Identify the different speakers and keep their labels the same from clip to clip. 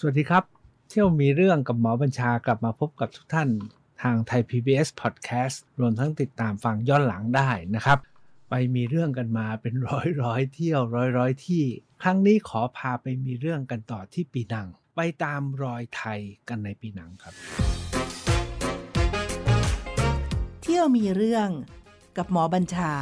Speaker 1: สวัสดีครับ เที่ยวมีเรื่องกับหมอบัญชากลับมาพบกับทุกท่านทางไทย PBS Podcast รวมทั้งติดตามฟังย้อนหลังได้นะครับ ไปมีเรื่องกันมาเป็นร้อยร้อยเที่ยวร้อยร้อยที่ ครั้งนี้ขอพาไปมีเรื่องกันต่อที่ปีนัง ไปตามรอยไทยกันในปีนังครับ
Speaker 2: เที่ยวมีเรื่องกับหมอบัญชา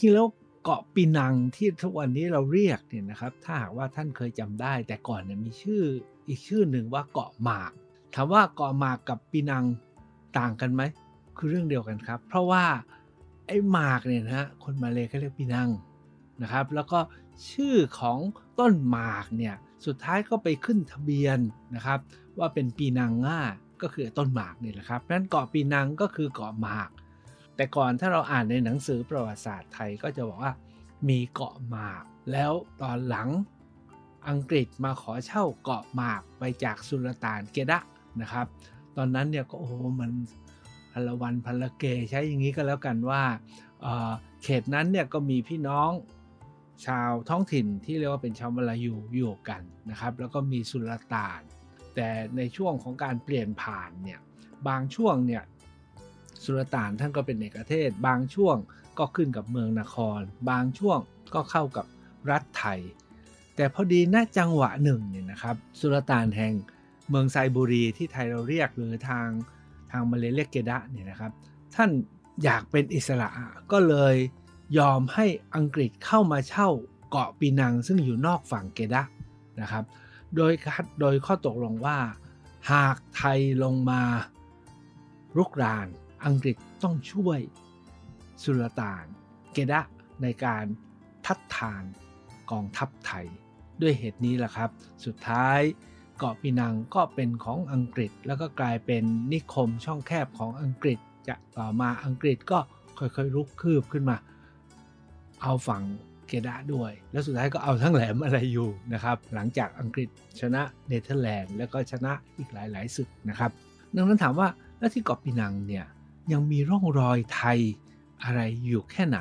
Speaker 1: ริงๆแล้วเกาะปีนังที่ทุกวันนี้เราเรียกเนี่ยนะครับ ถ้าหากว่าท่านเคยจำได้ แต่ก่อนเนี่ยมีชื่ออีกชื่อหนึ่งว่าเกาะหมาก ถามว่าเกาะหมากกับปีนังต่างกันไหมคือเรื่องเดียวกันครับ เพราะว่าไอ้หมากเนี่ยนะฮะคนมาเลยเขาเรียกปีนังนะครับ แล้วก็ชื่อของต้นหมากเนี่ยสุดท้ายก็ไปขึ้นทะเบียนนะครับ ว่าเป็นปีนังง่าก็คือต้นหมากนี่แหละครับนั้นเกาะปีนังก็คือเกาะหมาก แต่ก่อนถ้าเราอ่านในหนังสือประวัติศาสตร์ไทยก็จะบอกว่ามีเกาะหมาก แล้วตอนหลังอังกฤษมาขอเช่าเกาะหมากไปจากสุลต่านเกดะนะครับ ตอนนั้นเนี่ยก็โอ้โหมันพลวันพลเกใช้อย่างนี้ก็แล้วกันว่าเเขตนั้นเนี่ยก็มีพี่น้องชาวท้องถิ่นที่เรียกว่าเป็นชาวมลายูอยู่กันนะครับ แล้วก็มีสุลต่าน แต่ในช่วงของการเปลี่ยนผ่านเนี่ยบางช่วงเนี่ย สุลต่านท่านก็เป็นเอกเทศ บางช่วงก็ขึ้นกับเมืองนคร บางช่วงก็เข้ากับรัฐไทย แต่พอดีณจังหวะหนึ่งเนี่ยนะครับ สุลต่านแห่งเมืองไซบุรีที่ไทยเราเรียกหรือทางทางมาเลเรียกเกดะเนี่ยนะครับ ท่านอยากเป็นอิสระก็เลยยอมให้อังกฤษเข้ามาเช่าเกาะปีนังซึ่งอยู่นอกฝั่งเกดะนะครับ โดยโดยข้อตกลงว่า หากไทยลงมารุกราน อังกฤษต้องช่วยสุลต่านเกดะในการทัดทานกองทัพไทย ด้วยเหตุนี้แหละครับ สุดท้ายเกาะปีนังก็เป็นของอังกฤษ แล้วก็กลายเป็นนิคมช่องแคบของอังกฤษจะต่อมาอังกฤษก็ค่อยๆลุกคืบขึ้นมา เอาฝั่งเกดะด้วย แล้วสุดท้ายก็เอาทั้งแหลมอะไรอยู่นะครับ หลังจากอังกฤษชนะเนเธอร์แลนด์แล้วก็ชนะอีกหลายๆศึกนะครับ ดังนั้นถามว่าแล้วที่เกาะปีนังเนี่ย ยังมีร่องรอยไทยอะไรอยู่แค่ไหน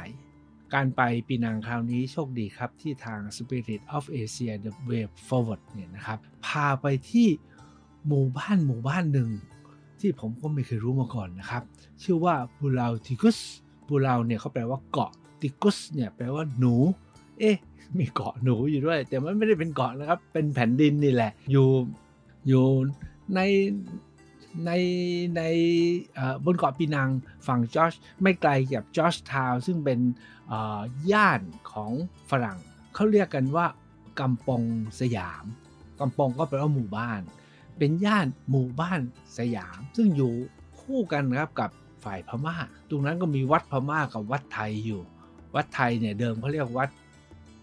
Speaker 1: การไปปีนังคราวนี้โชคดีครับที่ทาง Spirit of Asia The Way Forward เนี่ยนะครับ พาไปที่หมู่บ้านหมู่บ้านหนึ่ง ที่ผมก็ไม่เคยรู้มาก่อนนะครับ ชื่อว่าบูลาวติกุสบูลาวเนี่ยเขาแปลว่าเกาะติกุสเนี่ยแปลว่าหนู เอ๊ะมีเกาะหนูอยู่ด้วย แต่มันไม่ได้เป็นเกาะนะครับ เป็นแผ่นดินนี่แหละ อยู่อยู่ใน ในในบนเกาะปีนังฝั่งจอร์จไม่ไกลจากจอร์จทาวซึ่งเป็นย่านของฝรั่งเขาเรียกกันว่ากำปงสยามกำปงก็แปลว่าหมู่บ้าน เป็นย่านหมู่บ้านสยาม ซึ่งอยู่คู่กันครับกับฝ่ายพม่า ตรงนั้นก็มีวัดพม่ากับวัดไทยอยู่ วัดไทยเนี่ยเดิมเขาเรียกวัด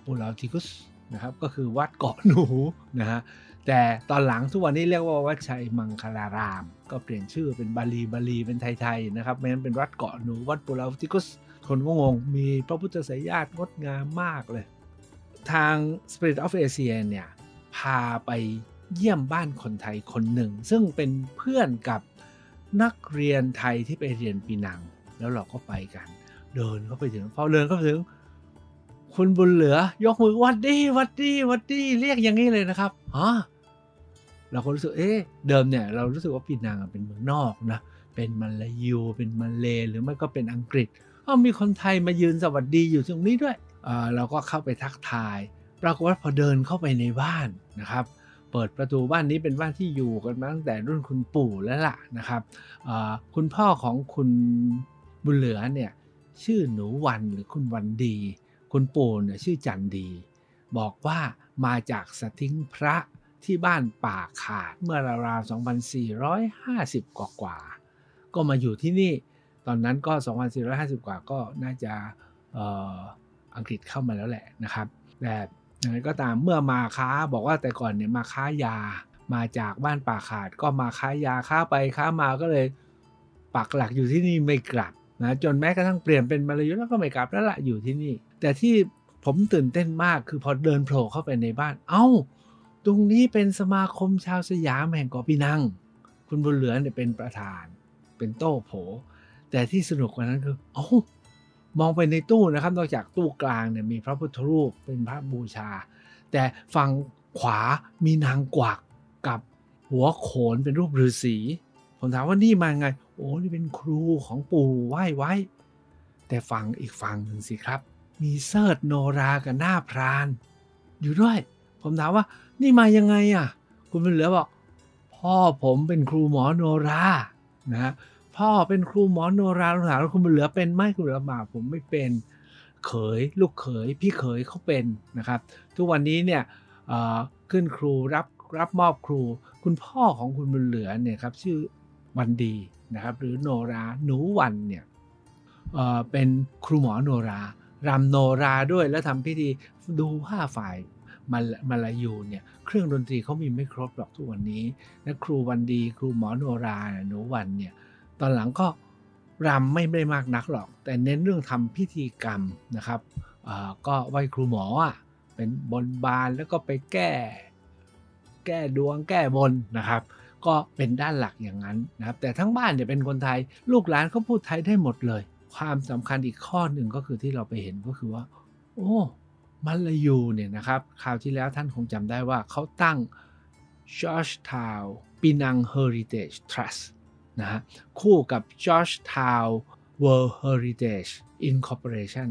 Speaker 1: ปูลาติกุสนะครับก็คือวัดเกาะหนูนะฮะ แต่ตอนหลังทุกวันนี้เรียกว่าวัดชัยมังคลาราม ก็เปลี่ยนชื่อเป็นบาลีบาลีเป็นไทยๆนะครับไม่งั้นเป็นวัดเกาะหนูวัดปุราติกุสคนก็งงมีพระพุทธสายญาติงดงามมากเลย ทาง Spirit of Asia เนี่ยพาไปเยี่ยมบ้านคนไทยคนหนึ่ง ซึ่งเป็นเพื่อนกับนักเรียนไทยที่ไปเรียนปีนัง แล้วเราก็ไปกัน เดินเข้าไปถึงพอเดินเข้าไปถึง คุณบุญเหลือยกมือวัดดีวัดดีวัดดีเรียกอย่างนี้เลยนะครับอ๋อ เราก็รู้สึกเอ๊ะเดิมเนี่ยเรารู้สึกว่าปีนังเป็นเมืองนอกนะเป็นมาลายูเป็นมาเลหรือไม่ก็เป็นอังกฤษอ้ามีคนไทยมายืนสวัสดีอยู่ตรงนี้ด้วยเราก็เข้าไปทักทาย ปรากฏว่าพอเดินเข้าไปในบ้านนะครับ เปิดประตูบ้านนี้เป็นบ้านที่อยู่กันมาตั้งแต่รุ่นคุณปู่แล้วล่ะนะครับคุณพ่อของคุณบุญเหลือเนี่ยชื่อหนูวันหรือคุณวันดี คุณปู่เนี่ยชื่อจันดี บอกว่ามาจากสทิ้งพระ ที่บ้านป่าขาดเมื่อราวๆ2450 กว่ากว่า ก็มาอยู่ที่นี่ ตอนนั้นก็ 2450 กว่าก็น่าจะอังกฤษเข้ามาแล้วแหละนะครับ แต่อย่างไรก็ตามเมื่อมาค้าบอกว่าแต่ก่อนเนี่ยมาค้ายามาจากบ้านป่าขาดก็มาค้ายาค้าไปค้ามาก็เลยปักหลักอยู่ที่นี่ไม่กลับนะจนแม้กระทั่งเปลี่ยนเป็นมาลายูแล้วก็ไม่กลับแล้วละอยู่ที่นี่ แต่ที่ผมตื่นเต้นมากคือพอเดินโผล่เข้าไปในบ้านเอา้า ตรงนี้เป็นสมาคมชาวสยามแห่งเกาะปีนัง คุณบุญเหลือเนี่ยเป็นประธาน เป็นโต้โผ แต่ที่สนุกกว่านั้นคือโอ้มองไปในตู้นะครับ นอกจากตู้กลางเนี่ยมีพระพุทธรูปเป็นพระบูชา แต่ฝั่งขวามีนางกวักกับหัวโขนเป็นรูปฤาษีผมถามว่านี่มาไง โอ้นี่เป็นครูของปู่ไหว้ไว้ แต่ฝั่งอีกฝั่งหนึ่งสิครับ มีเทริดโนรากับหน้าพราน อยู่ด้วย ผมถามว่านี่มายังไงอะ คุณบุญเหลือบอก พ่อผมเป็นครูหมอโนรานะพ่อเป็นครูหมอโนราถามว่าคุณบุญเหลือเป็นไหมคุณเหลือว่าผมไม่เป็นเขยลูกเขยพี่เขยเขาเป็นนะครับ ทุกวันนี้เนี่ยขึ้นครูรับรับมอบครู คุณพ่อของคุณบุญเหลือเนี่ยครับชื่อวันดีนะครับ หรือโนราหนูวันเนี่ยเเป็นครูหมอโนรารำโนราด้วยแล้วทำพิธีดูผ้าฝ่าย มามาลายูเนี่ยเครื่องดนตรีเขามีไม่ครบหรอกทุกวันนี้และครูวันดีครูหมอโนราหนูวันเนี่ยตอนหลังก็รำไม่ได้มากนักหรอก แต่เน้นเรื่องทำพิธีกรรมนะครับก็ไหว้ครูหมออะเป็นบนบานแล้วก็ไปแก้ แก้ดวงแก้บนนะครับ ก็เป็นด้านหลักอย่างนั้นนะครับ แต่ทั้งบ้านเนี่ยเป็นคนไทย ลูกหลานเขาพูดไทยได้หมดเลย ความสำคัญอีกข้อหนึ่งก็คือที่เราไปเห็นก็คือว่า โอ้ มัลายูเนี่ยนะครับคราวที่แล้วท่านคงจำได้ว่าเขาตั้ง Georgetown Penang Heritage Trust นะฮะคู่กับ Georgetown World Heritage Incorporation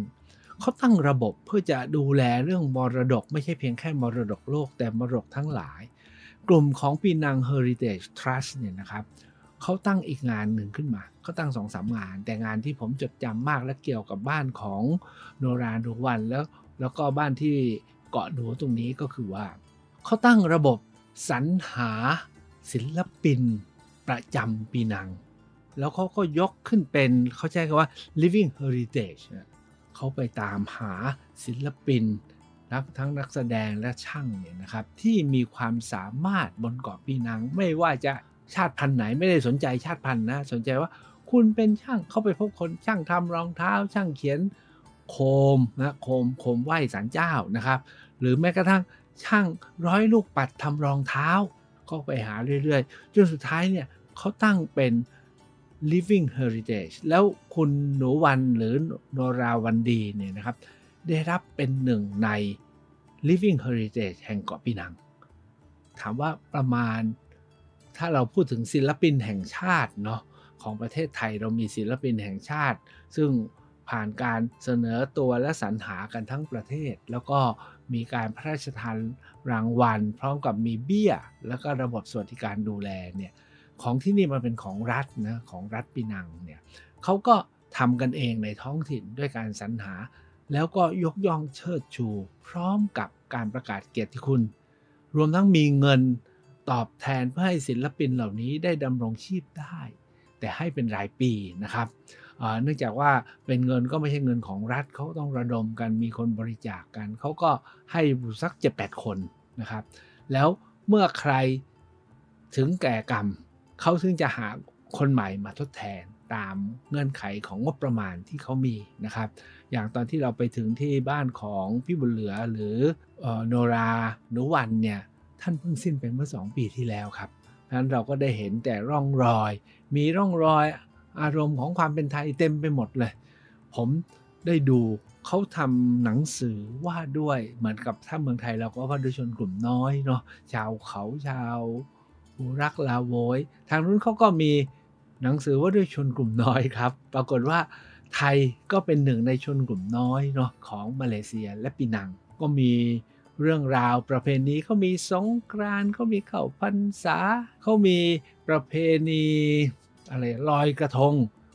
Speaker 1: เขาตั้งระบบเพื่อจะดูแลเรื่องมรดก ไม่ใช่เพียงแค่มรดกโลกแต่มรดกทั้งหลาย กลุ่มของปีนัง Heritage Trust เนี่ยนะครับเขาตั้งอีกงานหนึ่งขึ้นมา เขาตั้งสองสามงาน แต่งานที่ผมจดจำมากและเกี่ยวกับบ้านของโนราดูวันแล้ว แล้วก็บ้านที่เกาะหนูตรงนี้ก็คือว่า เขาตั้งระบบสรรหาศิลปินประจำปีนัง แล้วเขาก็ยกขึ้นเป็นเขาใช้คำว่า living heritage เขาไปตามหาศิลปินนักทั้งนักแสดงและช่างเนี่ยนะครับ ที่มีความสามารถบนเกาะปีนัง ไม่ว่าจะชาติพันธุ์ไหนไม่ได้สนใจชาติพันธุ์นะ สนใจว่าคุณเป็นช่างเขาไปพบคนช่างทำรองเท้า ช่างเขียน โคมนะโคมโคมไหว้สารเจ้านะครับ หรือแม้กระทั่งช่างร้อยลูกปัดทำรองเท้า ก็ไปหาเรื่อยๆ จนสุดท้ายเนี่ยเขาตั้งเป็น living heritage แล้วคุณหนูวันหรือโนราวันดีเนี่ยนะครับ ได้รับเป็นหนึ่งใน living heritage แห่งเกาะปีนัง ถามว่าประมาณถ้าเราพูดถึงศิลปินแห่งชาติเนาะของประเทศไทยเรามีศิลปินแห่งชาติ ซึ่ง ผ่านการเสนอตัวและสรรหากันทั้งประเทศ แล้วก็มีการพระราชทานรางวัล พร้อมกับมีเบี้ย แล้วก็ระบบสวัสดิการดูแลเนี่ยของที่นี่มันเป็นของรัฐนะของรัฐปีนังเนี่ยเขาก็ทำกันเองในท้องถิ่นด้วยการสรรหา แล้วก็ยกย่องเชิดชู พร้อมกับการประกาศเกียรติคุณ รวมทั้งมีเงินตอบแทนเพื่อให้ศิลปินเหล่านี้ได้ดำรงชีพได้ แต่ให้เป็นรายปีนะครับ เนื่องจากว่าเป็นเงินก็ไม่ใช่เงินของรัฐเขาต้องระดมกันมีคนบริจาคกกัน เขาก็ให้สักเจ็ดแปดคนนะครับ แล้วเมื่อใครถึงแก่กรรมเขาถึงจะหาคนใหม่มาทดแทนตามเงื่อนไขของงบประมาณที่เขามีนะครับ อย่างตอนที่เราไปถึงที่บ้านของพี่บุญเหลือหรือโนราหนุวันเนี่ยท่านเพิ่งสิ้นไปเมื่อ 2 ปีที่แล้วครับนั้นเราก็ได้เห็นแต่ร่องรอย มีร่องรอย อารมณ์ของความเป็นไทยเต็มไปหมดเลย ผมได้ดูเขาทำหนังสือว่าด้วยเหมือนกับถ้าเมืองไทยเราก็ว่าด้วยชนกลุ่มน้อยเนาะชาวเขาชาวรักลาโวย ทางนู้นเขาก็มีหนังสือว่าด้วยชนกลุ่มน้อยครับ ปรากฏว่าไทยก็เป็นหนึ่งในชนกลุ่มน้อยเนาะของมาเลเซียและปีนัง ก็มีเรื่องราวประเพณีเขามีสงกรานเขามีเข้าพรรษาเขามีประเพณี อะไรลอยกระทง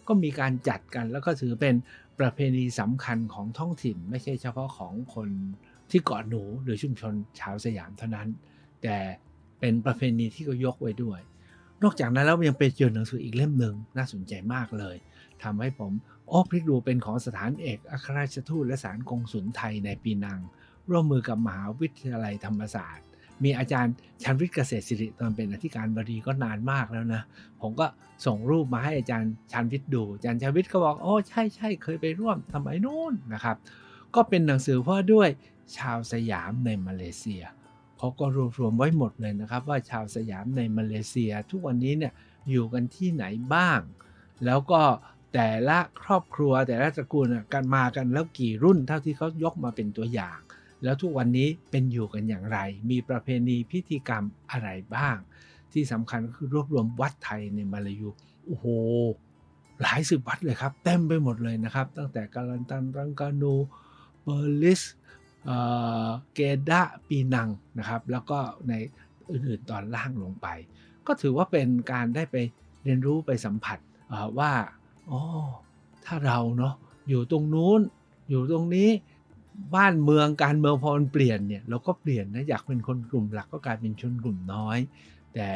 Speaker 1: ก็มีการจัดกันแล้วก็ถือเป็นประเพณีสำคัญของท้องถิ่น ไม่ใช่เฉพาะของคนที่เกาะหนูหรือชุมชนชาวสยามเท่านั้น แต่เป็นประเพณีที่เขายกไว้ด้วย นอกจากนั้นแล้วยังไปเจอหนังสืออีกเล่มหนึ่งน่าสนใจมากเลยทำให้ผมโอ้พลิกดูเป็นของสถานเอกอัครราชทูตและสารกงสุลไทยในปีนัง ร่วมมือกับมหาวิทยาลัยธรรมศาสตร์ มีอาจารย์ชันวิทย์เกษตรศิริตอนเป็นอธิการบดีก็นานมากแล้วนะ ผมก็ส่งรูปมาให้อาจารย์ชันวิทย์ดู อาจารย์ชันวิทย์ก็บอกโอ้ใช่ใช่เคยไปร่วมสมัยนู้นนะครับ ก็เป็นหนังสือพ่อด้วยชาวสยามในมาเลเซียเขาก็รวบรวมไว้หมดเลยนะครับ ว่าชาวสยามในมาเลเซีย ทุกวันนี้เนี่ยอยู่กันที่ไหนบ้าง แล้วก็แต่ละครอบครัวแต่ละตระกูลกันมากันแล้วกี่รุ่นเท่าที่เขายกมาเป็นตัวอย่าง แล้วทุกวันนี้เป็นอยู่กันอย่างไร มีประเพณีพิธีกรรมอะไรบ้าง ที่สำคัญคือรวบรวมวัดไทยในมาลายูโอ้โหหลายสิบวัดเลยครับเต็มไปหมดเลยนะครับ ตั้งแต่กลันตันตรังกานูเปอร์ลิสเกดะห์ปีนังนะครับ แล้วก็ในอื่นๆตอนล่างลงไป ก็ถือว่าเป็นการได้ไปเรียนรู้ไปสัมผัสว่าอ๋อถ้าเราเนาะอยู่ตรงนู้นอยู่ตรงนี้ บ้านเมืองการเมืองพอมันเปลี่ยนเนี่ยเราก็เปลี่ยนนะอยากเป็นคนกลุ่มหลักก็กลายเป็นชนกลุ่มน้อย แต่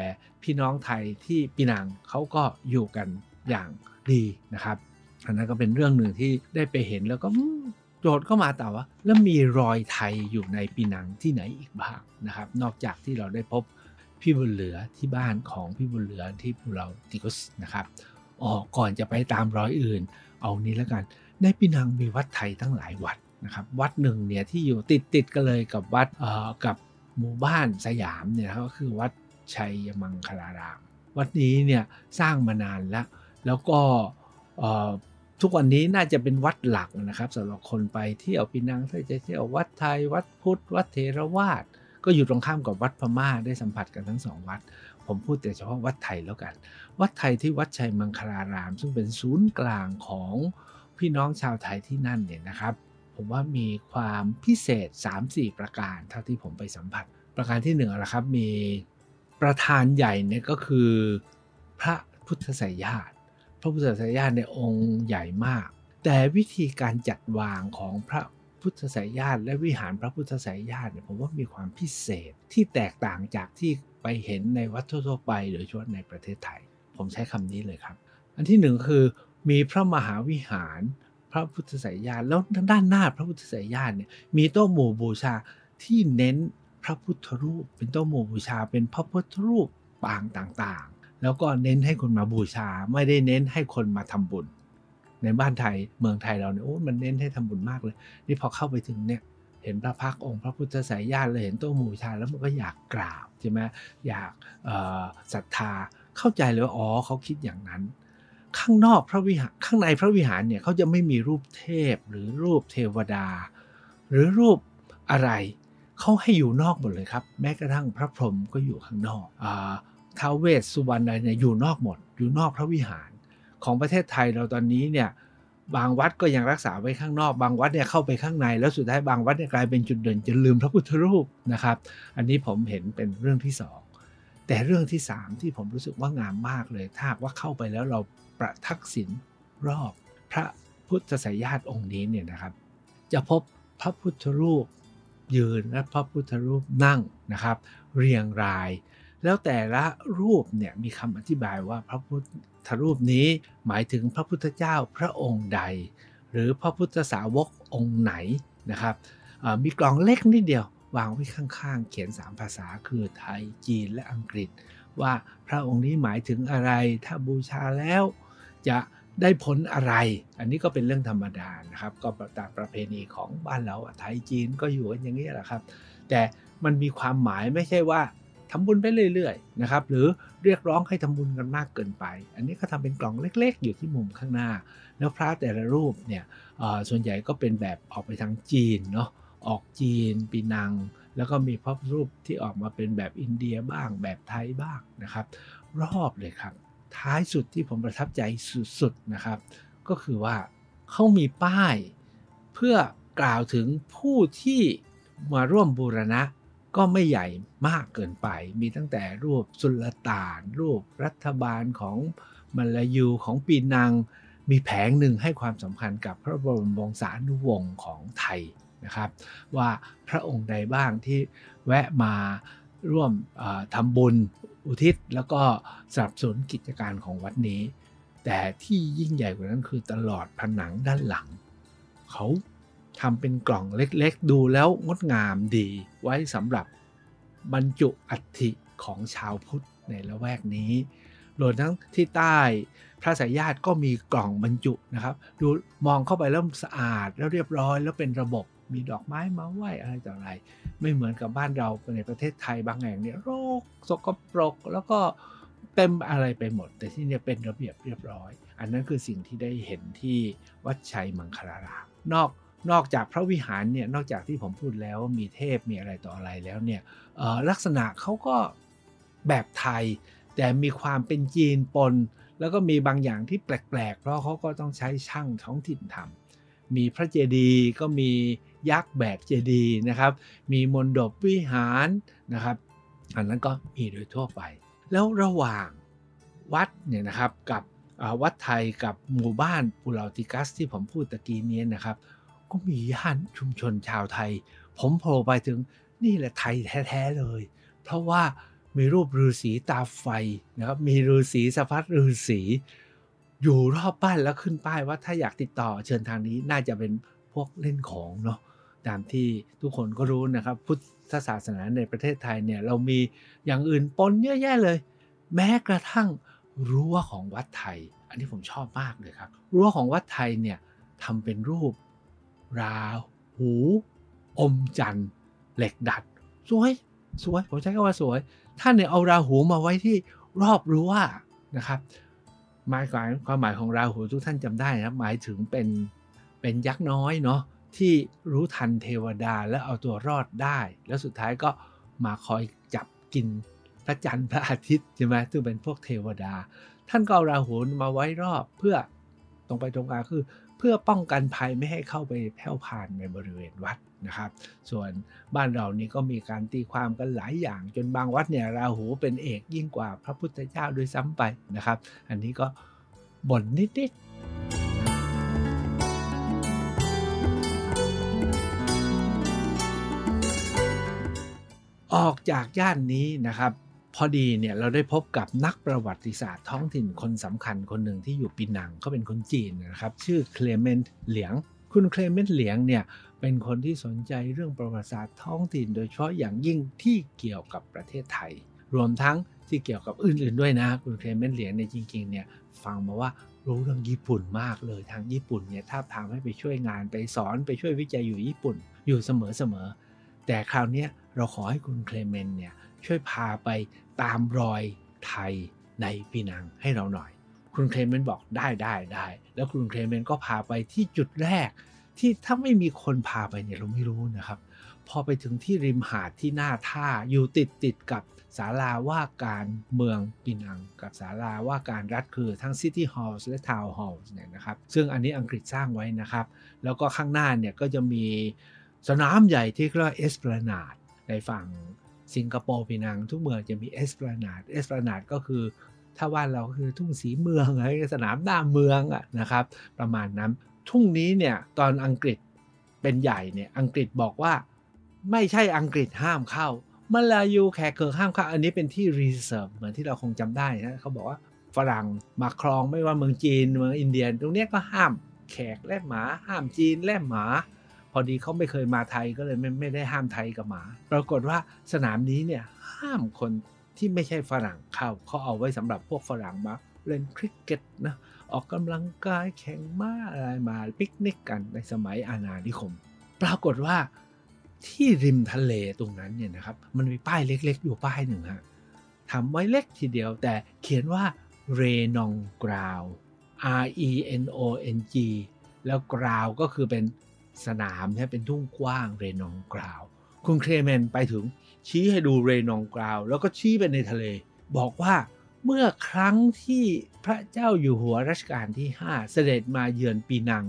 Speaker 1: พี่น้องไทยที่ปีนังเขาก็อยู่กันอย่างดีนะครับอันนั้นก็เป็นเรื่องหนึ่งที่ได้ไปเห็นแล้วก็โจทย์ก็มาแต่ว่า แล้วมีรอยไทยอยู่ในปีนังที่ไหนอีกบ้างนะครับ นอกจากที่เราได้พบพี่บุญเหลือที่บ้านของพี่บุญเหลือที่ภูเราติกุสนะครับอ๋อก่อนจะไปตามรอยอื่น เอานี้แล้วกัน ในปีนังมีวัดไทยตั้งหลายวัด นะครับวัดหนึ่งเนี่ยที่อยู่ติดติดกันเลยกับวัดเอ่อกับหมู่บ้านสยามเนี่ยก็คือวัดชัยมังคลาราม วัดนี้เนี่ยสร้างมานานแล้ว แล้วก็ทุกวันนี้น่าจะเป็นวัดหลักนะครับสำหรับคนไปเที่ยวปีนังถ้าจะเที่ยววัดไทยวัดพุทธ วัดเทรวาสก็อยู่ตรงข้ามกับวัดพม่าได้สัมผัสกันทั้งสองวัด ผมพูดแต่เฉพาะวัดไทยแล้วกัน วัดไทยที่วัดชัยมังคลาราม ซึ่งเป็นศูนย์กลางของพี่น้องชาวไทยที่นั่นเนี่ยนะครับ ผมว่ามีความพิเศษ 3-4 ประการเท่าที่ผมไปสัมผัส ประการที่หนึ่งนะครับมีประธานใหญ่เนี่ยก็คือพระพุทธไสยญาติพระพุทธไสยญาติในองค์ใหญ่มาก แต่วิธีการจัดวางของพระพุทธไสยญาติและวิหารพระพุทธไสยญาติเนี่ยผมว่ามีความพิเศษที่แตกต่างจากที่ไปเห็นในวัดทั่วไปโดยเฉพาะในประเทศไทย ผมใช้คำนี้เลยครับ อันที่หนึ่งคือมีพระมหาวิหาร ระพุทธไสยญาติแล้วด้านหน้าพระพุทธไสยญาติเนี่ยมีโต๊ะหมู่บูชาที่เน้นพระพุทธรูป เป็นโต๊ะหมู่บูชาเป็นพระพุทธรูปปางต่างๆ แล้วก็เน้นให้คนมาบูชา ไม่ได้เน้นให้คนมาทำบุญ ในบ้านไทยเมืองไทยเราเนี่ยโอ้มันเน้นให้ทำบุญมากเลย นี่พอเข้าไปถึงเนี่ยเห็นพระพักองค์พระพุทธสายญาติเลยเห็นโต๊ะหมู่ชาแล้วมันก็อยากกราบใช่ไหมอยากศรัทธาเข้าใจเลยว่าอ๋อเขาคิดอย่างนั้น ข้างนอกพระวิหารข้างในพระวิหารเนี่ยเขาจะไม่มีรูปเทพหรือรูปเทวดา หรือรูปอะไรเขาให้อยู่นอกหมดเลยครับ แม้กระทั่งพระพรหมก็อยู่ข้างนอกอาท้าวเวสสุวรรณเนี่ยอยู่นอกหมด อยู่นอกพระวิหาร ของประเทศไทยเราตอนนี้เนี่ยบางวัดก็ยังรักษาไว้ข้างนอก บางวัดเนี่ยเข้าไปข้างในแล้วสุดท้ายบางวัดเนี่ยกลายเป็นจุดเด่นจนลืมพระพุทธรูปนะครับ อันนี้ผมเห็นเป็นเรื่องที่สองแต่เรื่องที่สามที่ผมรู้สึกว่างามมากเลย ถ้าว่าเข้าไปแล้วเรา ประทักษิณรอบพระพุทธสายญาติองค์นี้เนี่ยนะครับ จะพบพระพุทธรูปยืนและพระพุทธรูปนั่งนะครับ เรียงราย แล้วแต่ละรูปเนี่ยมีคำอธิบายว่าพระพุทธรูปนี้หมายถึงพระพุทธเจ้าพระองค์ใด หรือพระพุทธสาวกองค์ไหนนะครับมีกล่องเล็กนิดเดียววางไว้ข้างๆ เขียน 3 ภาษาคือไทยจีนและอังกฤษ ว่าพระองค์นี้หมายถึงอะไรถ้าบูชาแล้ว จะได้ผลอะไร อันนี้ก็เป็นเรื่องธรรมดานะครับ ก็ตามประเพณีของบ้านเราไทยจีนก็อยู่กันอย่างนี้แหละครับ แต่มันมีความหมายไม่ใช่ว่าทำบุญไปเรื่อยๆนะครับ หรือเรียกร้องให้ทำบุญกันมากเกินไป อันนี้ก็ทำเป็นกล่องเล็ก ๆ อยู่ที่มุมข้างหน้า แล้วพระแต่ละรูปเนี่ยส่วนใหญ่ก็เป็นแบบออกไปทางจีนเนาะ ออกจีนปีนัง แล้วก็มีพระรูปที่ออกมาเป็นแบบอินเดียบ้าง แบบไทยบ้างนะครับ รอบเลยครับ ท้ายสุดที่ผมประทับใจสุดๆนะครับ ก็คือว่าเขามีป้ายเพื่อกล่าวถึงผู้ที่มาร่วมบูรณะก็ไม่ใหญ่มากเกินไป มีตั้งแต่รูปสุลต่าน รูปรัฐบาลของมลายูของปีนัง มีแผงหนึ่งให้ความสำคัญกับพระบรมวงศานุวงศ์ของไทยนะครับ ว่าพระองค์ใดบ้างที่แวะมาร่วมทำบุญ อุทิศแล้วก็สนับสนุนกิจการของวัดนี้ แต่ที่ยิ่งใหญ่กว่านั้นคือตลอดผนังด้านหลัง เขาทำเป็นกล่องเล็กๆ ดูแล้วงดงามดีไว้สำหรับบรรจุอัฐิของชาวพุทธในละแวกนี้รวมทั้งที่ใต้พระสายญาติก็มีกล่องบรรจุนะครับ ดูมองเข้าไปแล้วสะอาดแล้วเรียบร้อยแล้วเป็นระบบ มีดอกไม้มาไหว้อะไรต่ออะไร ไม่เหมือนกับบ้านเราในประเทศไทยบางแห่งเนี่ยโรคสกปรกแล้วก็เต็มอะไรไปหมด แต่ที่นี่เป็นระเบียบเรียบร้อย อันนั้นคือสิ่งที่ได้เห็นที่วัดชัยมังคลารามนอกนอกจากพระวิหารเนี่ยนอกจากที่ผมพูดแล้วว่ามีเทพมีอะไรต่ออะไรแล้วเนี่ยลักษณะเขาก็แบบไทย แต่มีความเป็นจีนปน แล้วก็มีบางอย่างที่แปลกๆ เพราะเขาก็ต้องใช้ช่างท้องถิ่นทำมีพระเจดีย์ก็มี ยักษ์แบบเจดีย์นะครับ มีมนดบวิหารนะครับ อันนั้นก็มีโดยทั่วไป แล้วระหว่างวัดเนี่ยนะครับกับวัดไทยกับหมู่บ้านปุราติกัสที่ผมพูดตะกี้นี้นะครับ ก็มีย่านชุมชนชาวไทย ผมโผล่ไปถึงนี่แหละไทยแท้ๆเลย เพราะว่ามีรูปฤาษีตาไฟนะครับมีฤาษีสะพัดฤาษีอยู่รอบบ้านแล้วขึ้นป้ายว่าถ้าอยากติดต่อเชิญทางนี้น่าจะเป็นพวกเล่นของเนาะ ตามที่ทุกคนก็รู้นะครับ พุทธศาสนาในประเทศไทยเนี่ยเรามีอย่างอื่นปนเยอะแยะเลย แม้กระทั่งรั้วของวัดไทย อันนี้ผมชอบมากเลยครับ รั้วของวัดไทยเนี่ยทำเป็นรูป ราหู อมจันทร์ เหล็กดัด สวย สวย ผมใช้คำว่าสวย ท่านเนี่ยเอาราหูมาไว้ที่รอบรั้วนะครับหมายความความหมายของราหูทุกท่านจำได้นะหมายถึงเป็นเป็นยักษ์น้อยเนาะ ที่รู้ทันเทวดาและเอาตัวรอดได้ แล้วสุดท้ายก็มาคอยจับกินพระจันทร์พระอาทิตย์ใช่ไหมซึ่งเป็นพวกเทวดา ท่านก็เอาราหูมาไว้รอบเพื่อตรงไปตรงมาคือ เพื่อป้องกันภัยไม่ให้เข้าไปแผ่วผ่านในบริเวณวัดนะครับ ส่วนบ้านเรานี่ก็มีการตีความกันหลายอย่าง จนบางวัดเนี่ยราหูเป็นเอกยิ่งกว่าพระพุทธเจ้าด้วยซ้ำไปนะครับ อันนี้ก็บ่นนิดๆ ออกจากย่านนี้นะครับ พอดีเนี่ยเราได้พบกับนักประวัติศาสตร์ท้องถิ่นคนสำคัญคนหนึ่งที่อยู่ปีนังเขาเป็นคนจีนนะครับ ชื่อเคลเมนต์เหลียง คุณเคลเมนต์เหลียงเนี่ยเป็นคนที่สนใจเรื่องประวัติศาสตร์ท้องถิ่น โดยเฉพาะอย่างยิ่งที่เกี่ยวกับประเทศไทย รวมทั้งที่เกี่ยวกับอื่นๆด้วยนะ คุณเคลเมนต์เหลียงในจริงๆเนี่ยฟังมาว่ารู้เรื่องญี่ปุ่นมากเลยทางญี่ปุ่นเนี่ยท้าทามให้ไปช่วยงานไปสอนไปช่วยวิจัยอยู่ญี่ปุ่นอยู่เสมอๆแต่คราวนี้ เราขอให้คุณเคลเมนเนี่ยช่วยพาไปตามรอยไทยในปีนังให้เราหน่อย คุณเคลเมนบอกได้ได้ได้ แล้วคุณเคลเมนก็พาไปที่จุดแรก ที่ถ้าไม่มีคนพาไปเนี่ยเราไม่รู้นะครับ พอไปถึงที่ริมหาดที่หน้าท่าอยู่ติดติดกับศาลาว่าการเมืองปีนัง กับศาลาว่าการรัฐคือทั้ง City Hall และ Town Hall เนี่ยนะครับ ซึ่งอันนี้อังกฤษสร้างไว้นะครับ แล้วก็ข้างหน้าเนี่ยก็จะมีสนามใหญ่ที่เรียกว่าเอสปลานาด ในฝั่งสิงคโปร์ปีนังทุกเมืองจะมี Esplanade Esplanade ก็คือ ถ้าบ้านเราคือทุ่งศรีเมืองอะไรสนามหน้าเมืองอะนะครับ ประมาณนั้น ทุ่งนี้เนี่ยตอนอังกฤษเป็นใหญ่เนี่ยอังกฤษบอกว่าไม่ใช่อังกฤษห้ามเข้ามาลายูแขกเกิดห้ามเข้าอันนี้เป็นที่รีเซิร์ฟเหมือนที่เราคงจำได้นะเขาบอกว่าฝรั่งมาครองไม่ว่าเมืองจีนเมืองอินเดีย ตรงนี้ก็ห้ามแขกและหมา ห้ามจีนและหมา อดีเขาไม่เคยมาไทยก็เลยไม่ไม่ได้ห้ามไทยกับหมา ปรากฏว่าสนามนี้เนี่ยห้ามคนที่ไม่ใช่ฝรั่งเข้าเขาเอาไว้สำหรับพวกฝรั่งมาเล่นคริกเก็ตนะออกกำลังกายแข่งม้าอะไรมาปิกนิกกันในสมัยอาณานิคม ปรากฏว่าที่ริมทะเลตรงนั้นเนี่ยนะครับมันมีป้ายเล็กๆ อยู่ป้ายหนึ่งฮะทำไว้เล็กทีเดียวแต่เขียนว่าเรนองกราว R E N O N G แล้วกราวก็คือเป็น สนามใช่เป็นทุ่งกว้างเรนองกราว คุณเคลเมนไปถึงชี้ให้ดูเรนองกราว แล้วก็ชี้ไปในทะเล บอกว่าเมื่อครั้งที่พระเจ้าอยู่หัวรัชกาลที่ 5 เสด็จมาเยือนปีนัง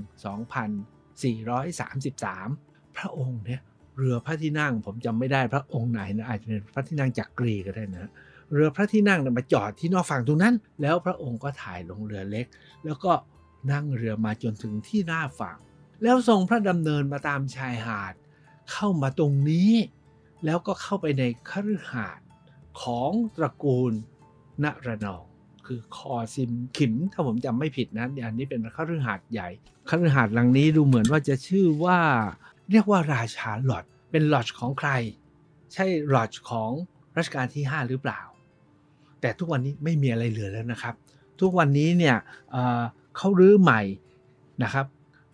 Speaker 1: 2433 พระองค์เนี่ยเรือพระที่นั่งผมจำไม่ได้พระองค์ไหนนะอาจจะเป็นพระที่นั่งจักกรีก็ได้นะเรือพระที่นั่งมาจอดที่นอกฝั่งตรงนั้น แล้วพระองค์ก็ถ่ายลงเรือเล็ก แล้วก็นั่งเรือมาจนถึงที่หน้าฝั่ง แล้วทรงพระดำเนินมาตามชายหาด เข้ามาตรงนี้ แล้วก็เข้าไปในคฤหาสน์ของตระกูลนรนอง คือคอซิมขิมถ้าผมจำไม่ผิดนะอันนี้เป็นคฤหาสน์ใหญ่คฤหาสน์หลังนี้ดูเหมือนว่าจะชื่อว่า เรียกว่าราชาหลอดเป็นหลอดของใคร ใช่หลอดของรัชกาลที่ 5 หรือเปล่า แต่ทุกวันนี้ไม่มีอะไรเหลือแล้วนะครับ ทุกวันนี้เนี่ยเขารื้อใหม่นะครับ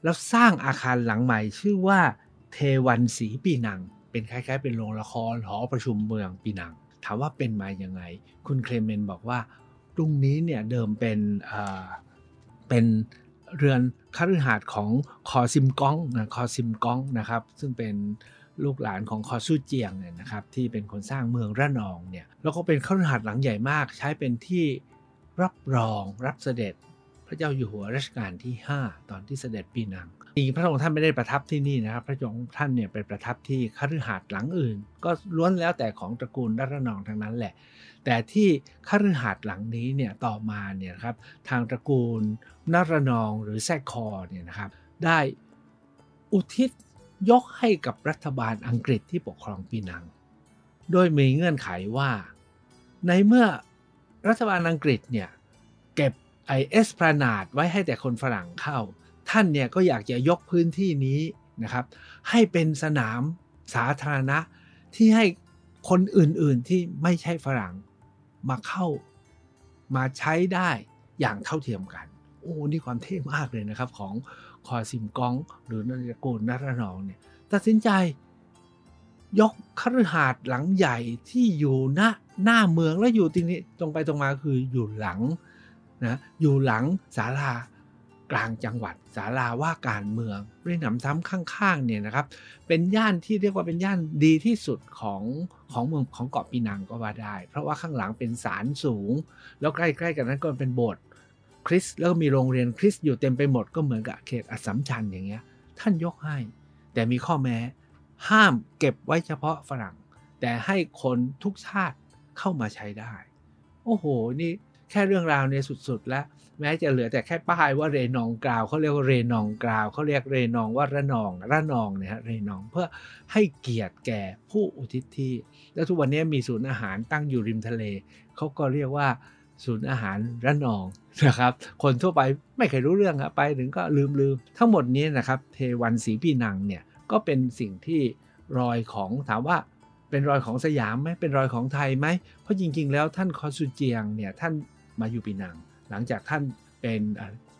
Speaker 1: แล้วสร้างอาคารหลังใหม่ชื่อว่าเทวันศรีปีนัง เป็นคล้ายๆ เป็นโรงละครหอประชุมเมืองปีนัง ถามว่าเป็นมาอย่างไง คุณเคลเมนบอกว่าตรงนี้เนี่ยเดิมเป็นเป็นเรือนคฤหาสน์ของคอซิมกองนะคอซิมกองนะครับ ซึ่งเป็นลูกหลานของคอสู้เจียงเนี่ยนะครับที่เป็นคนสร้างเมืองระนองเนี่ยแล้วก็เป็นคฤหาสน์หลังใหญ่มาก ใช้เป็นที่รับรองรับเสด็จ ระเจ้าอยู่หัวรัชกาลที่ 5 ตอนที่เสด็จปีนังจริงพระองค์ท่านไม่ได้ประทับที่นี่นะครับ พระองค์ท่านเนี่ยไปประทับที่คฤหาสน์หลังอื่น ก็ล้วนแล้วแต่ของตระกูลรัตนองทั้งนั้นแหละ แต่ที่คฤหาสน์หลังนี้เนี่ยต่อมาเนี่ยครับทางตระกูลนรนองหรือแซกคอเนี่ยนะครับได้อุทิศยกให้กับรัฐบาลอังกฤษที่ปกครองปีนัง โดยมีเงื่อนไขว่า ในเมื่อรัฐบาลอังกฤษเนี่ยเก็บ ไอเอสพลานาดไว้ให้แต่คนฝรั่งเข้า ท่านเนี่ยก็อยากจะยกพื้นที่นี้นะครับ ให้เป็นสนามสาธารณะที่ให้คนอื่นๆที่ไม่ใช่ฝรั่งมาเข้ามาใช้ได้อย่างเท่าเทียมกัน โอ้ นี่ความเท่มากเลยนะครับของคอซิมกองหรือนรโกลนัรนองเนี่ยตัดสินใจยกคฤหาสน์หลังใหญ่ที่อยู่หน้าหน้าเมืองแล้วอยู่ตรงนี้ตรงไปตรงมาคืออยู่หลัง นะอยู่หลังศาลากลางจังหวัดศาลาว่าการเมืองเรียนหนำซ้ำข้างๆเนี่ยนะครับ เป็นย่านที่เรียกว่าเป็นย่านดีที่สุดของของเมืองของเกาะปีนังก็ว่าได้ เพราะว่าข้างหลังเป็นศาลสูง แล้วใกล้ๆกันนั้นก็เป็นโบสถ์คริสแล้วก็มีโรงเรียนคริสอยู่เต็มไปหมดก็เหมือนกับเขตอัสสัมชัญอย่างเงี้ย ท่านยกให้ แต่มีข้อแม้ ห้ามเก็บไว้เฉพาะฝรั่ง แต่ให้คนทุกชาติเข้ามาใช้ได้ โอ้โห นี่ แค่เรื่องราวเนี่ยสุดๆ แล้วแม้จะเหลือแต่แค่ป้ายว่าเรนองกราวเขาเรียกว่าเรนองกราวเขาเรียกเรนองว่าระนองระนองเนี่ยฮะเรนองเพื่อให้เกียรติแก่ผู้อุทิศที่ แล้วทุกวันนี้มีศูนย์อาหารตั้งอยู่ริมทะเลเขาก็เรียกว่าศูนย์อาหารระนองนะครับ คนทั่วไปไม่เคยรู้เรื่องครับไปถึงก็ลืมลืมทั้งหมดนี้นะครับ เทวันศรีปีนังเนี่ยก็เป็นสิ่งที่รอยของถามว่าเป็นรอยของสยามไหมเป็นรอยของไทยไหมเพราะจริงๆ แล้วท่านคอสุเจียงเนี่ยท่าน มาอยู่ปีนัง หลังจากท่านเป็น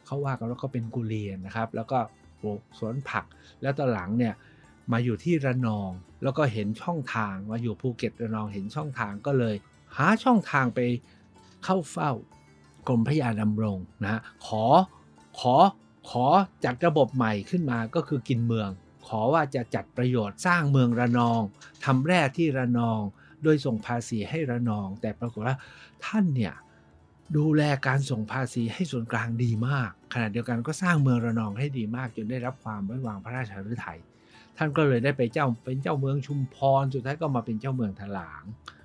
Speaker 1: เขาว่ากันว่าก็เป็นกุเรียนนะครับ แล้วก็ปลูกสวนผัก แล้วตอนหลังเนี่ยมาอยู่ที่ระนอง แล้วก็เห็นช่องทางมาอยู่ภูเก็ตระนองเห็นช่องทางก็เลย หาช่องทางไปเข้าเฝ้ากรมพระยาดำรงนะขอขอขอจัดระบบใหม่ขึ้นมาก็คือกินเมือง ขอว่าจะจัดประโยชน์สร้างเมืองระนองทำแร่ที่ระนอง โดยส่งภาษีให้ระนอง แต่ปรากฏว่าท่านเนี่ย ดูแลการส่งภาษีให้ส่วนกลางดีมาก ขณะเดียวกันก็สร้างเมืองระนองให้ดีมาก จนได้รับความไว้วางพระราชฤทัยท่านก็เลยได้ไปเจ้าเป็นเจ้าเมืองชุมพรสุดท้ายก็มาเป็นเจ้าเมืองถลาง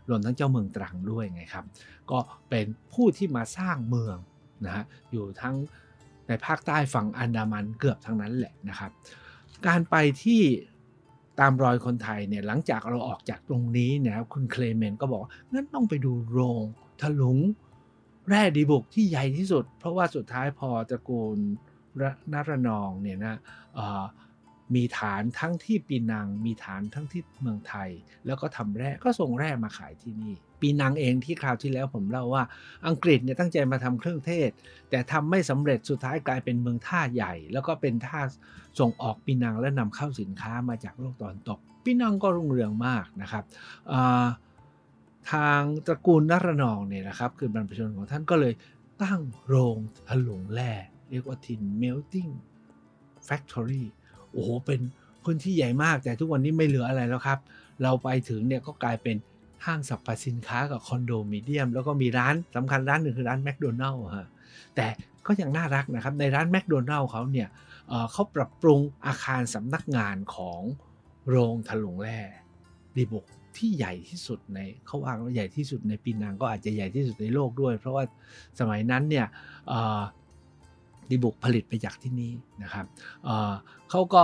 Speaker 1: รวมทั้งเจ้าเมืองตรังด้วยไงครับ ก็เป็นผู้ที่มาสร้างเมืองนะฮะอยู่ทั้งในภาคใต้ฝั่งอันดามันเกือบทั้งนั้นแหละนะครับ การไปที่ตามรอยคนไทยเนี่ยหลังจากเราออกจากตรงนี้เนี่ยคุณเคลเมนก็บอกงั้นต้องไปดูโรงถลุง แร่ดีบุกที่ใหญ่ที่สุด เพราะว่าสุดท้ายพอตระกูลนารนองเนี่ยนะมีฐานทั้งที่ปีนัง มีฐานทั้งที่เมืองไทย แล้วก็ทำแร่ก็ส่งแร่มาขายที่นี่ ปีนังเองที่คราวที่แล้วผมเล่าว่าอังกฤษเนี่ยตั้งใจมาทำเครื่องเทศ แต่ทำไม่สำเร็จสุดท้ายกลายเป็นเมืองท่าใหญ่ แล้วก็เป็นท่าส่งออกปีนังและนำเข้าสินค้ามาจากโลกตอนตกปีนังก็รุ่งเรืองมากนะครับ ทางตระกูลนารนองเนี่ยนะครับ คือบรรพชนของท่านก็เลยตั้งโรงถลุงแร่เรียกว่าทิน melting factory โอ้โห เป็นพื้นที่ใหญ่มากแต่ทุกวันนี้ไม่เหลืออะไรแล้วครับ เราไปถึงเนี่ยก็กลายเป็นห้างสรรพสินค้ากับคอนโดมิเดียม แล้วก็มีร้านสำคัญร้านหนึ่งคือร้านแมคโดนัลล์ฮะแต่ก็ยังน่ารักนะครับ ในร้านแมคโดนัลล์เขาเนี่ยเขาปรับปรุงอาคารสำนักงานของโรงถลุงแร่ดีบุก ที่ใหญ่ที่สุดในเขาว่าว่าใหญ่ที่สุดในปีนังก็อาจจะใหญ่ที่สุดในโลกด้วย เพราะว่าสมัยนั้นเนี่ยดีบุกผลิตไปจากที่นี่นะครับเขาก็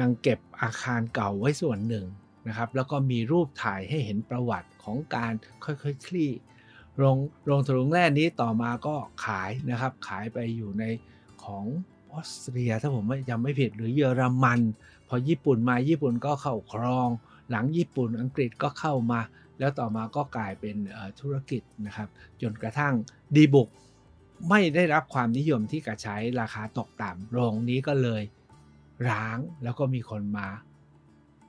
Speaker 1: ยังเก็บอาคารเก่าไว้ส่วนหนึ่งนะครับ แล้วก็มีรูปถ่ายให้เห็นประวัติของการค่อยๆคคลี่โรงโรงถลุงแร่นี้ต่อมาก็ขายนะครับ ขายไปอยู่ในของออสเตรียถ้าผมไม่จำไม่ผิดหรือเยอรมัน พอญี่ปุ่นมาญี่ปุ่นก็เข้าครอง หลังญี่ปุ่นอังกฤษก็เข้ามา แล้วต่อมาก็กลายเป็นธุรกิจนะครับ จนกระทั่งดีบุกไม่ได้รับความนิยมที่กระใช้ราคาตกต่ำโรงนี้ก็เลยร้างแล้วก็มีคนมา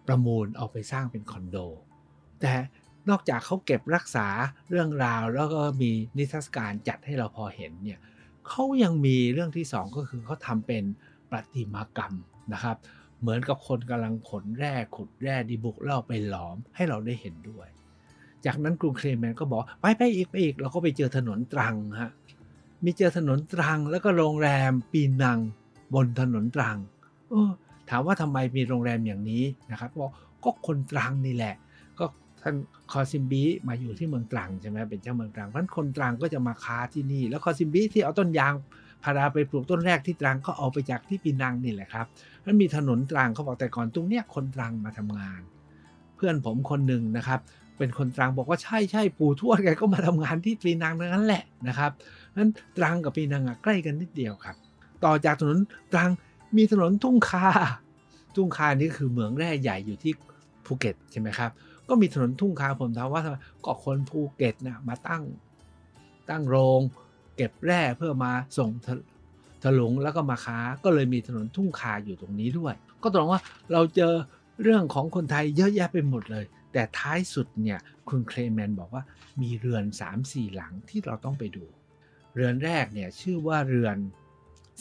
Speaker 1: ประมูลเอาไปสร้างเป็นคอนโด แต่นอกจากเขาเก็บรักษาเรื่องราวแล้วก็มีนิทรรศการจัดให้เราพอเห็นเนี่ยเขายังมีเรื่องที่สองก็คือเขาทำเป็นประติมากรรมนะครับ เหมือนกับคนกำลังขนแร่ขุดแร่ดีบุกแล้วเอาไปหลอมให้เราได้เห็นด้วย จากนั้นกรุงเคลแมนก็บอกไปไปอีกไปอีกเราก็ไปเจอถนนตรังฮะมีเจอถนนตรังแล้วก็โรงแรมปีนังบนถนนตรังเออถามว่าทำไมมีโรงแรมอย่างนี้นะครับบอกก็คนตรังนี่แหละ ก็ท่านคอซิมบีมาอยู่ที่เมืองตรังใช่ไหมเป็นเจ้าเมืองตรังเพราะคนตรังก็จะมาค้าที่นี่ แล้วคอซิมบีที่เอาต้นยาง พาราไปปลูกต้นแรกที่ตรังก็เอาไปจากที่ปีนังนี่แหละครับมันมีถนนตรังเขาบอกแต่ก่อนตรงเนี้ยคนตรังมาทำงาน เพื่อนผมคนหนึ่งนะครับ เป็นคนตรังบอกว่าใช่ใช่ปู่ทวดแกก็มาทำงานที่ปีนังนั้นแหละนะครับนั้นตรังกับปีนังอะใกล้กันนิดเดียวครับ ต่อจากถนนตรังมีถนนทุ่งคา ทุ่งคานี่คือเหมืองแร่ใหญ่อยู่ที่ภูเก็ตใช่ไหมครับ ก็มีถนนทุ่งคาผมถามว่าทำไมก็คนภูเก็ตนะมาตั้งตั้งโรง เก็บแร่เพื่อมาส่งถลุงแล้วก็มาค้าก็เลยมีถนนทุ่งคาอยู่ตรงนี้ด้วย ก็ตรงว่าเราเจอเรื่องของคนไทยเยอะแยะไปหมดเลย แต่ท้ายสุดเนี่ยคุณเคลแมนบอกว่ามีเรือน 3-4 หลังที่เราต้องไปดู เรือนแรกเนี่ยชื่อว่าเรือน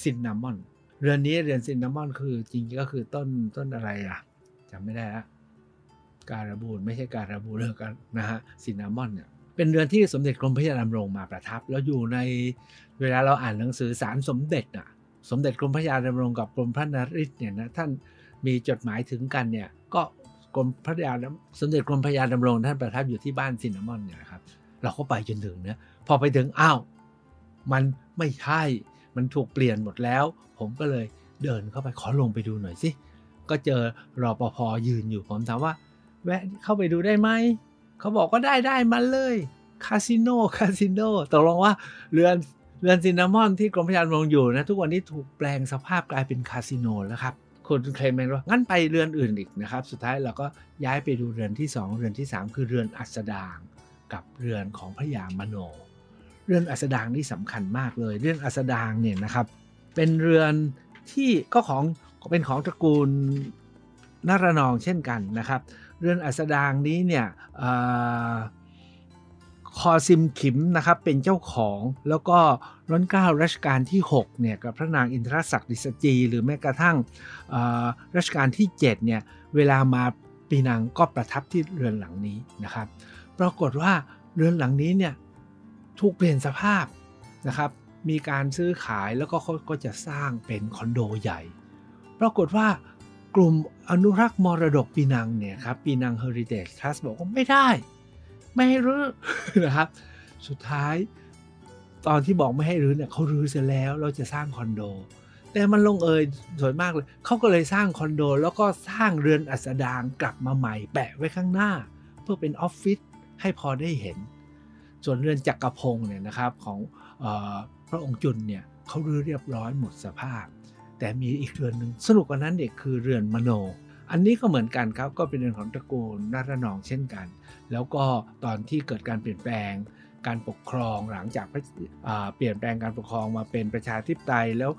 Speaker 1: ซินนามอนเรือนนี้เรือนซินนามอนคือจริงๆก็คือต้นต้นอะไรอะจำไม่ได้ละการบูนไม่ใช่การบูนเรือกันนะฮะซินนามอนเนี่ย เป็นเรือนที่สมเด็จกรมพระยาดำรงมาประทับ แล้วอยู่ในเวลาเราอ่านหนังสือสารสมเด็จน่ะสมเด็จกรมพระยาดำรงกับกรมพระนริศเนี่ยนะท่านมีจดหมายถึงกันเนี่ยก็กรมพระยาสมเด็จกรมพระยาดำรงท่านประทับอยู่ที่บ้านซินนามอนเนี่ยนะครับเราก็ไปจนถึงเนี่ยพอไปถึงอ้าวมันไม่ใช่มันถูกเปลี่ยนหมดแล้ว ผมก็เลยเดินเข้าไปขอลงไปดูหน่อยสิก็เจอรอปภยืนอยู่ผมถามว่า แวะเข้าไปดูได้ไหม เขาบอกก็ได้ได้มาเลยคาสิโนคาสิโนตกลงว่าเรือนเรือนซินนามอนที่กรมพยาดำรงอยู่นะ ทุกวันนี้ถูกแปลงสภาพกลายเป็นคาสิโนแล้วครับคุณเคลมแมนว่างั้นไปเรือนอื่นอีกนะครับ สุดท้ายเราก็ย้ายไปดูเรือนที่ 2 เรือนที่ 3 คือเรือนอัสดางกับเรือนของพระยามโน เรือนอัสดางนี่สำคัญมากเลย เรือนอัสดางเนี่ยนะครับเป็นเรือนที่ก็ของเป็นของตระกูลนารนองเช่นกันนะครับ เรือนอัสดางนี้เนี่ยคอซิมขิมนะครับเป็นเจ้าของแล้วก็ร้นเก้ารัชกาลที่6เนี่ยกับพระนางอินทรศักดิ์สจี หรือแม้กระทั่งรัชกาลที่7เนี่ยเวลามาปีนังก็ประทับที่เรือนหลังนี้นะครับ ปรากฏว่าเรือนหลังนี้เนี่ยถูกเปลี่ยนสภาพนะครับ มีการซื้อขายแล้วก็เขาก็จะสร้างเป็นคอนโดใหญ่ ปรากฏว่า กลุ่มอนุรักษ์มรดกปีนังเนี่ยครับปีนังเฮอริเทจทรัสบอกว่าไม่ได้ ไม่ให้รื้อนะครับ สุดท้ายตอนที่บอกไม่ให้รื้อเนี่ยเขารื้อเสร็จแล้วเราจะสร้างคอนโด แต่มันลงเอยสวยมากเลยเขาก็เลยสร้างคอนโด แล้วก็สร้างเรือนอัสดางกลับมาใหม่ แปะไว้ข้างหน้า เพื่อเป็นออฟฟิศให้พอได้เห็น ส่วนเรือนจักรพงศ์เนี่ยนะครับของออพระองค์จุนเนี่ยเขารื้อเรียบร้อยหมดสภาพ แต่มีอีกเรือนหนึ่งสนุกกว่านั้นเด็กคือเรือนมโน อันนี้ก็เหมือนกันครับ ก็เป็นเรือนของตระกูลนาฏนองเช่นกัน แล้วก็ตอนที่เกิดการเปลี่ยนแปลงการปกครองหลังจากเปลี่ยนแปลงการปกครองมาเป็นประชาธิปไตยแล้ว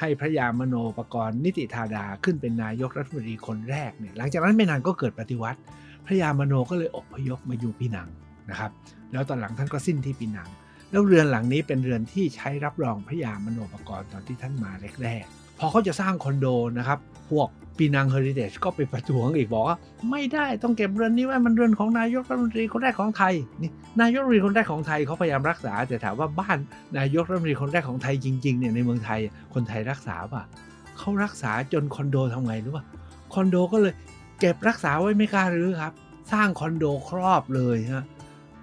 Speaker 1: ให้พระยามโนปกรณ์นิติธาดาขึ้นเป็นนายกรัฐมนตรีคนแรกเนี่ยหลังจากนั้นไม่นานก็เกิดปฏิวัติ พระยามโนก็เลยอพยพมาอยู่ปีนังนะครับ แล้วตอนหลังท่านก็สิ้นที่ปีนัง แล้วเรือนหลังนี้เป็นเรือนที่ใช้รับรองพระยามโนปกรณ์ตอนที่ท่านมาแรกๆ อเขาจะสร้างคอนโดนะครับ พวกปีนังเฮอริเทจก็ไปประท้วงอีกบอกว่า ไม่ได้ต้องเก็บเรือนนี้ไว้มันเรือนของนายกรัฐมนตรีคนแรกของไทยนี่นายกรัฐมนตรีคนแรกของไทยเขาพยายามรักษา แต่ถามว่าบ้านนายกรัฐมนตรีคนแรกของไทยจริงๆเนี่ยในเมืองไทยคนไทยรักษาป่ะเขารักษาจนคอนโดทำไงรู้ป่ะคอนโดก็เลยเก็บรักษาไว้ไม่กล้ารื้อครับ สร้างคอนโดครอบเลยฮะ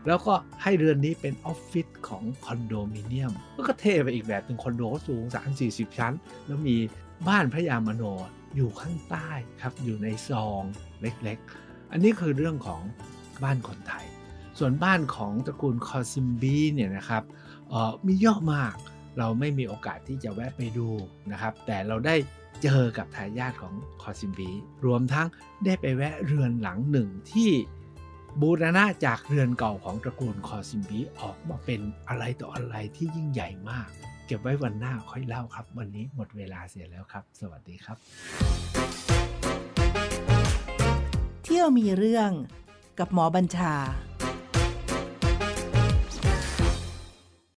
Speaker 1: แล้วก็ให้เรือนนี้เป็นออฟฟิศของคอนโดมิเนียม ก็เท่ไปอีกแบบหนึ่งคอนโดสูง 3-40 ชั้น แล้วมีบ้านพระยามโนอยู่ข้างใต้ครับ อยู่ในซอกเล็กๆ อันนี้คือเรื่องของบ้านคนไทย ส่วนบ้านของตระกูลคอซิมบีเนี่ยนะครับมีเยอะมาก เราไม่มีโอกาสที่จะแวะไปดูนะครับ แต่เราได้เจอกับทายาทของคอซิมบีรวมทั้งได้ไปแวะเรือนหลังหนึ่งที่ บูรณะจากเรือนเก่าของตระกูลคอซิมบีออกมาเป็นอะไรต่ออะไรที่ยิ่งใหญ่มาก เก็บไว้วันหน้าค่อยเล่าครับ วันนี้หมดเวลาเสียแล้วครับ สวัสดีครับ
Speaker 2: เที่ยวมีเรื่องกับหมอบัญชา